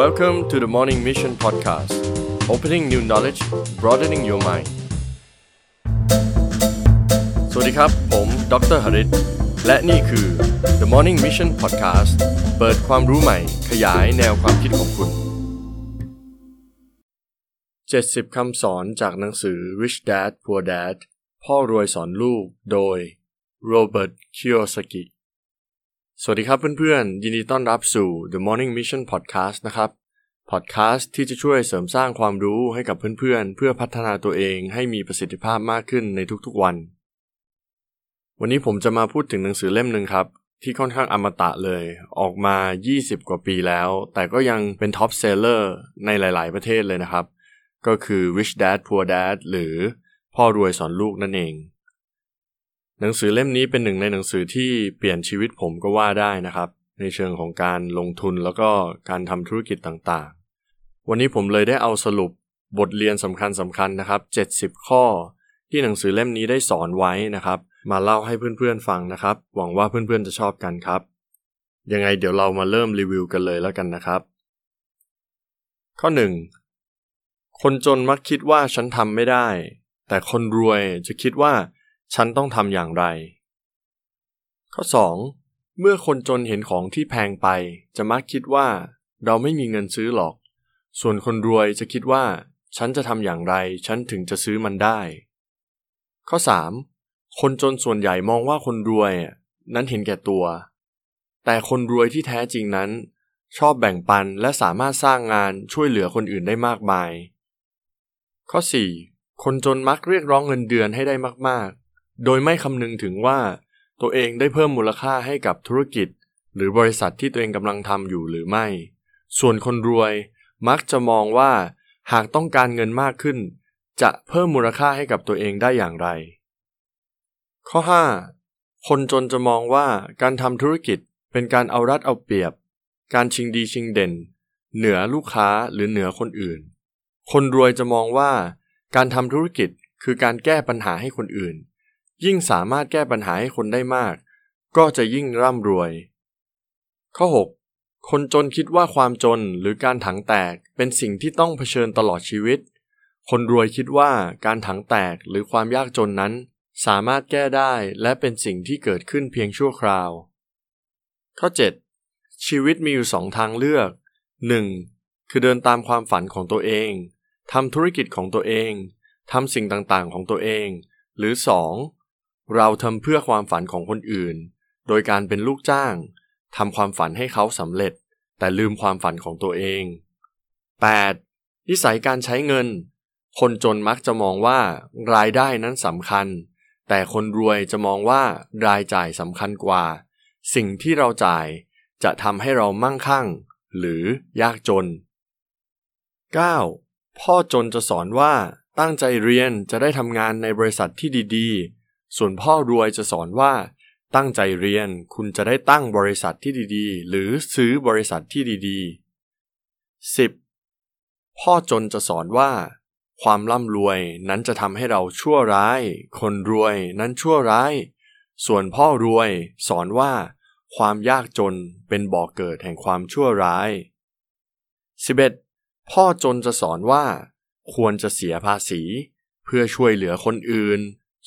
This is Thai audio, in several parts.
Welcome to the Morning Mission Podcast Opening new knowledge broadening your mind สวัสดีครับ ผมดรหริตและนี่คือ The Morning Mission Podcast เปิดความรู้ใหม่ขยายแนวความคิดของคุณ 70 คำสอนจากหนังสือ Rich Dad Poor Dad พ่อรวยสอนลูกโดย Robert Kiyosaki ส สวัสดีครับเพื่อนๆ ยินดีต้อนรับสู่ The Morning Mission Podcast นะครับ Podcast ที่จะช่วยเสริมสร้างความรู้ให้กับเพื่อนๆ เพื่อพัฒนาตัวเองให้มีประสิทธิภาพมากขึ้นในทุกๆวัน วันนี้ผมจะมาพูดถึงหนังสือเล่มหนึ่งครับ ที่ค่อนข้างอมตะเลย ออกมา 20 กว่าปีแล้ว แต่ก็ยังเป็น top seller ในหลาย ๆ ประเทศเลยนะครับ ก็คือ Rich Dad Poor Dad หรือพ่อรวยสอนลูกนั่นเอง หนังสือเล่มนี้เป็นหนึ่งในหนังสือที่เปลี่ยนชีวิตผมก็ว่าได้นะครับ ในเชิงของการลงทุนแล้วก็การทำธุรกิจต่างๆ วันนี้ผมเลยได้เอาสรุปบทเรียนสำคัญสำคัญนะครับ 70 ข้อ ที่หนังสือเล่มนี้ได้สอนไว้นะครับ มาเล่าให้เพื่อนๆฟังนะครับ หวังว่าเพื่อนๆจะชอบกันครับ ยังไงเดี๋ยวเรามาเริ่มรีวิวกันเลยแล้วกันนะครับ ข้อ 1 คนจนมักคิดว่าฉันทำไม่ได้ แต่คนรวยจะคิดว่า ฉันต้องทำอย่างไร ข้อ 2. เมื่อคนจนเห็นของที่แพงไป จะมักคิดว่า เราไม่มีเงินซื้อหรอก ส่วนคนรวยจะคิดว่า ฉันจะทำอย่างไร ฉันถึงจะซื้อมันได้ ข้อ 3. คนจนส่วนใหญ่มองว่าคนรวยนั้นเห็นแก่ตัว แต่คนรวยที่แท้จริงนั้น ชอบแบ่งปันและสามารถสร้างงานช่วยเหลือคนอื่นได้มากมาย ข้อ 4. คนจนมักเรียกร้องเงินเดือนให้ได้มาก โดยไม่คำนึงถึงว่าตัวเองได้เพิ่มมูลค่าให้กับธุรกิจ หรือบริษัทที่ตัวเองกำลังทำอยู่หรือไม่ ส่วนคนรวยมักจะมองว่า หากต้องการเงินมากขึ้น จะเพิ่มมูลค่าให้กับตัวเองได้อย่างไร ข้อ 5. คนจนจะมองว่าการทำธุรกิจเป็นการเอารัดเอาเปรียบ การชิงดีชิงเด่น เหนือลูกค้าหรือเหนือคนอื่น คนรวยจะมองว่า การทำธุรกิจคือการแก้ปัญหาให้คนอื่น ยิ่งสามารถแก้ปัญหาให้คนได้มาก ก็จะยิ่งร่ำรวย ข้อ 6. คนจนคิดว่าความจนหรือการถังแตกเป็นสิ่งที่ต้องเผชิญตลอดชีวิต คนรวยคิดว่าการถังแตกหรือความยากจนนั้น สามารถแก้ได้และเป็นสิ่งที่เกิดขึ้นเพียงชั่วคราว ข้อ 7. ชีวิตมีอยู่สองทางเลือก 1. คือเดินตามความฝันของตัวเองทำธุรกิจของตัวเองทำสิ่งต่างๆของตัวเอง หรือ 2. เราทำเพื่อความฝันของคนอื่น โดยการเป็นลูกจ้างทำความฝันให้เขาสำเร็จ แต่ลืมความฝันของตัวเอง 8. นิสัยการใช้เงิน คนจนมักจะมองว่ารายได้นั้นสำคัญ แต่คนรวยจะมองว่ารายจ่ายสำคัญกว่า สิ่งที่เราจ่ายจะทำให้เรามั่งคั่ง หรือยากจน 9. พ่อจนจะสอนว่าตั้งใจเรียนจะได้ทำงานในบริษัทที่ดี ส่วนพ่อรวยจะสอนว่า ตั้งใจเรียนคุณจะได้ตั้งบริษัทที่ดีๆ หรือซื้อบริษัทที่ดีๆ 10. พ่อจนจะสอนว่า ความร่ำรวยนั้นจะทำให้เราชั่วร้าย คนรวยนั้นชั่วร้าย ส่วนพ่อรวยสอนว่า ความยากจนเป็นบ่อกเกิดแห่งความชั่วร้าย 11. พ่อจนจะสอนว่า ควรจะเสียภาษี เพื่อช่วยเหลือคนอื่น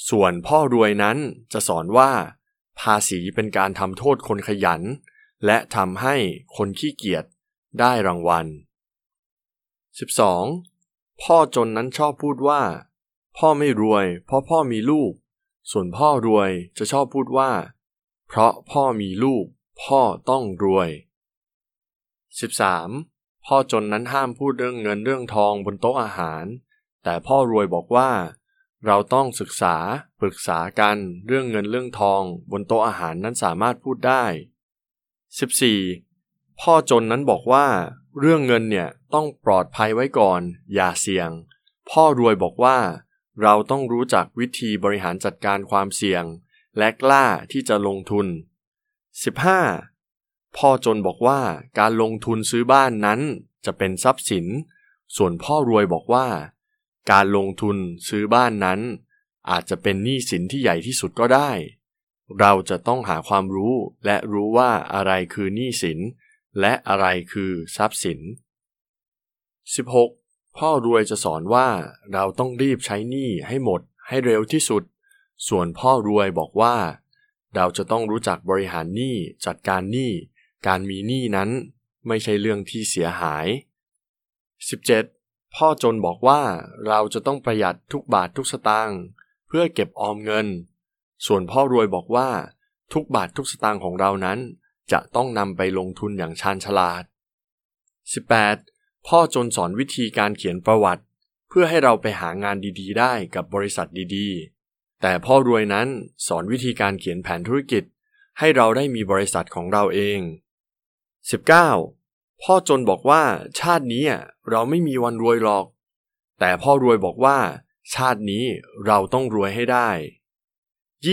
ส่วนพ่อรวยนั้นจะสอนว่า ภาษีเป็นการทำโทษคนขยัน และทำให้คนขี้เกียจได้รางวัล 12. พ่อจนนั้นชอบพูดว่า พ่อไม่รวย เพราะพ่อมีลูก ส่วนพ่อรวยจะชอบพูดว่า เพราะพ่อมีลูก พ่อต้องรวย 13. พ่อจนนั้นห้ามพูดเรื่องเงินเรื่องทองบนโต๊ะอาหาร แต่พ่อรวยบอกว่า เราต้องศึกษาปรึกษากันเรื่องเงินเรื่องทอง บนโต๊ะอาหารนั้นสามารถพูดได้ 14. พ่อจนนั้นบอกว่า เรื่องเงินเนี่ยต้องปลอดภัยไว้ก่อน อย่าเสี่ยง พ่อรวยบอกว่า เราต้องรู้จักวิธีบริหารจัดการความเสี่ยง และกล้าที่จะลงทุน 15. พ่อจนบอกว่าการลงทุนซื้อบ้านนั้นจะเป็นทรัพย์สิน ส่วนพ่อรวยบอกว่า การลงทุนซื้อบ้านนั้น อาจจะเป็นหนี้สินที่ใหญ่ที่สุดก็ได้ เราจะต้องหาความรู้และรู้ว่าอะไรคือหนี้สิน และอะไรคือทรัพย์สิน 16. พ่อรวยจะสอนว่าเราต้องรีบใช้หนี้ให้หมดให้เร็วที่สุด ส่วนพ่อรวยบอกว่า เราจะต้องรู้จักบริหารหนี้จัดการหนี้การมีหนี้นั้น ไม่ใช่เรื่องที่เสียหาย 17. พ่อจนบอกว่าเราจะต้องประหยัดทุกบาททุกสตางค์เพื่อเก็บออมเงิน ส่วนพ่อรวยบอกว่า ทุกบาททุกสตางค์ของเรานั้น จะต้องนำไปลงทุนอย่างชาญฉลาด 18. พ่อจนสอนวิธีการเขียนประวัติ เพื่อให้เราไปหางานดีๆ ได้กับบริษัทดีๆ แต่พ่อรวยนั้นสอนวิธีการเขียนแผนธุรกิจ ให้เราได้มีบริษัทของเราเอง 19. พ่อจนบอกว่าชาตินี้เราไม่มีวันรวยหรอก แต่พ่อรวยบอกว่า ชาตินี้เราต้องรวยให้ได้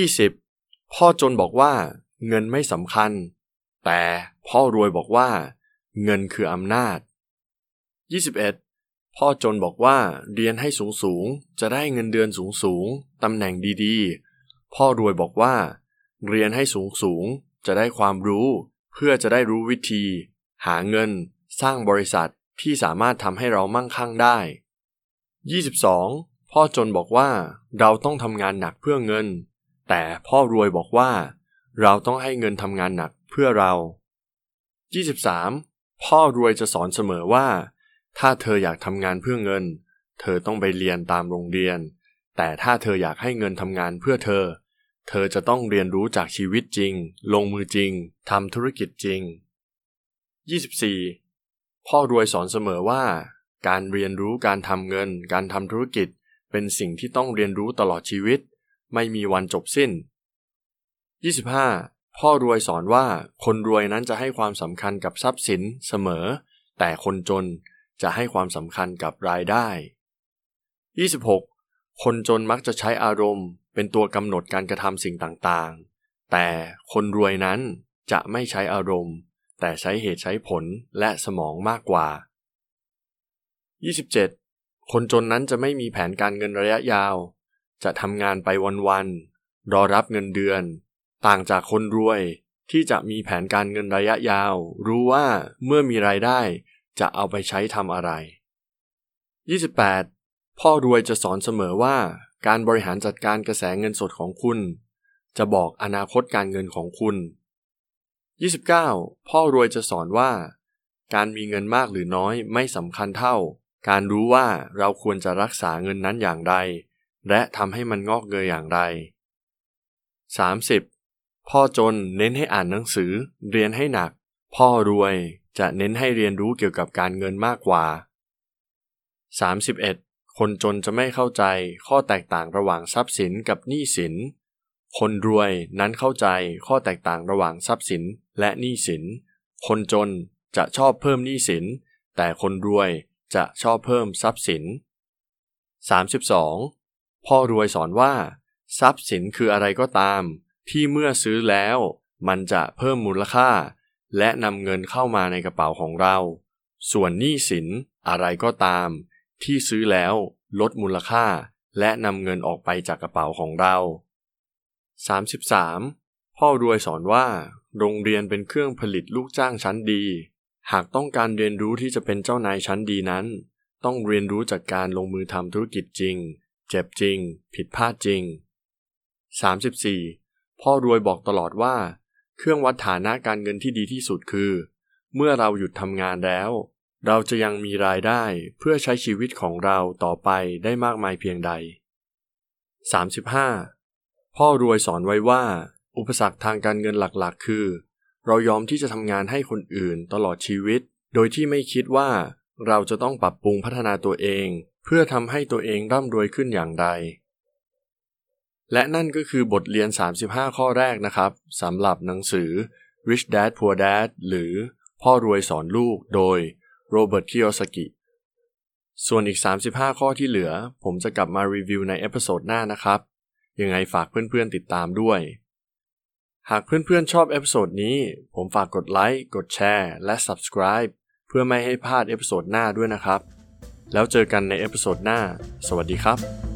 20. พ่อจนบอกว่า เงินไม่สำคัญ แต่พ่อรวยบอกว่า เงินคืออำนาจ 21. พ่อจนบอกว่าเรียนให้สูงสูงจะได้เงินเดือนสูงสูงตำแหน่งดีๆ พ่อรวยบอกว่า เรียนให้สูงสูงจะได้ความรู้ เพื่อจะได้รู้วิธี หาเงิน สร้างบริษัทที่สามารถทำให้เรามั่งคั่งได้ 22. พ่อจนบอกว่าเราต้องทำงานหนักเพื่อเงิน แต่พ่อรวยบอกว่า เราต้องให้เงินทำงานหนักเพื่อเรา 23. พ่อรวยจะสอนเสมอว่า ถ้าเธออยากทำงานเพื่อเงิน เธอต้องไปเรียนตามโรงเรียน แต่ถ้าเธออยากให้เงินทำงานเพื่อเธอ เธอจะต้องเรียนรู้จากชีวิตจริง ลงมือจริงทำธุรกิจจริง 24. พ่อรวยสอนเสมอว่า การเรียนรู้การทำเงิน การทำธุรกิจ เป็นสิ่งที่ต้องเรียนรู้ตลอดชีวิต ไม่มีวันจบสิ้น 25. พ่อรวยสอนว่าคนรวยนั้นจะให้ความสำคัญกับทรัพย์สินเสมอ แต่คนจนจะให้ความสำคัญกับรายได้ 26. คนจนมักจะใช้อารมณ์ เป็นตัวกำหนดการกระทำสิ่งต่างๆ แต่คนรวยนั้นจะไม่ใช้อารมณ์ แต่ใช้เหตุใช้ผลและสมองมากกว่า 27. คนจนนั้นจะไม่มีแผนการเงินระยะยาว จะทำงานไปวันๆ รอรับเงินเดือน ต่างจากคนรวยที่จะมีแผนการเงินระยะยาว รู้ว่าเมื่อมีรายได้จะเอาไปใช้ทำอะไร 28. พ่อรวยจะสอนเสมอว่า การบริหารจัดการกระแสเงินสดของคุณ จะบอกอนาคตการเงินของคุณ 29. พ่อรวยจะสอนว่า การมีเงินมากหรือน้อยไม่สำคัญเท่า การรู้ว่าเราควรจะรักษาเงินนั้นอย่างไร และทำให้มันงอกเงยอย่างไร 30. พ่อจนเน้นให้อ่านหนังสือ เรียนให้หนัก พ่อรวยจะเน้นให้เรียนรู้เกี่ยวกับการเงินมากกว่า 31. คนจนจะไม่เข้าใจข้อแตกต่างระหว่างทรัพย์สินกับหนี้สิน คนรวยนั้นเข้าใจข้อแตกต่างระหว่างทรัพย์สินและหนี้สิน คนจนจะชอบเพิ่มหนี้สิน แต่คนรวยจะชอบเพิ่มทรัพย์สิน 32. พ่อรวยสอนว่า ทรัพย์สินคืออะไรก็ตาม ที่เมื่อซื้อแล้ว มันจะเพิ่มมูลค่า และนำเงินเข้ามาในกระเป๋าของเรา ส่วนหนี้สินอะไรก็ตาม ที่ซื้อแล้วลดมูลค่า และนำเงินออกไปจากกระเป๋าของเรา 33. พ่อรวยสอนว่า โรงเรียนเป็นเครื่องผลิตลูกจ้างชั้นดี หากต้องการเรียนรู้ที่จะเป็นเจ้านายชั้นดีนั้น ต้องเรียนรู้จากการลงมือทำธุรกิจจริง เจ็บจริง ผิดพลาดจริง 34. พ่อรวยบอกตลอดว่า เครื่องวัดฐานะการเงินที่ดีที่สุดคือ เมื่อเราหยุดทำงานแล้ว เราจะยังมีรายได้เพื่อใช้ชีวิตของเราต่อไปได้มากมายเพียงใด 35. พ่อรวยสอนไว้ว่า อุปสรรคทางการเงินหลักๆ คือ เรายอมที่จะทำงานให้คนอื่นตลอดชีวิต โดยที่ไม่คิดว่า เราจะต้องปรับปรุงพัฒนาตัวเอง เพื่อทำให้ตัวเองร่ำรวยขึ้นอย่างไรและนั่นก็คือบทเรียน 35 ข้อแรกนะครับสำหรับหนังสือ Rich Dad Poor Dad หรือพ่อรวยสอนลูกโดยโรเบิร์ตคิโยซากิส่วนอีก 35 ข้อที่เหลือ ผมจะกลับมารีวิวใน episode หน้านะครับ ยังไงฝากเพื่อนๆติดตามด้วย หากเพื่อนๆชอบ episode นี้ ผมฝากกดไลค์ กดแชร์ และ Subscribe เพื่อไม่ให้พลาด episode หน้าด้วยนะครับ แล้วเจอกันใน episode หน้า สวัสดีครับ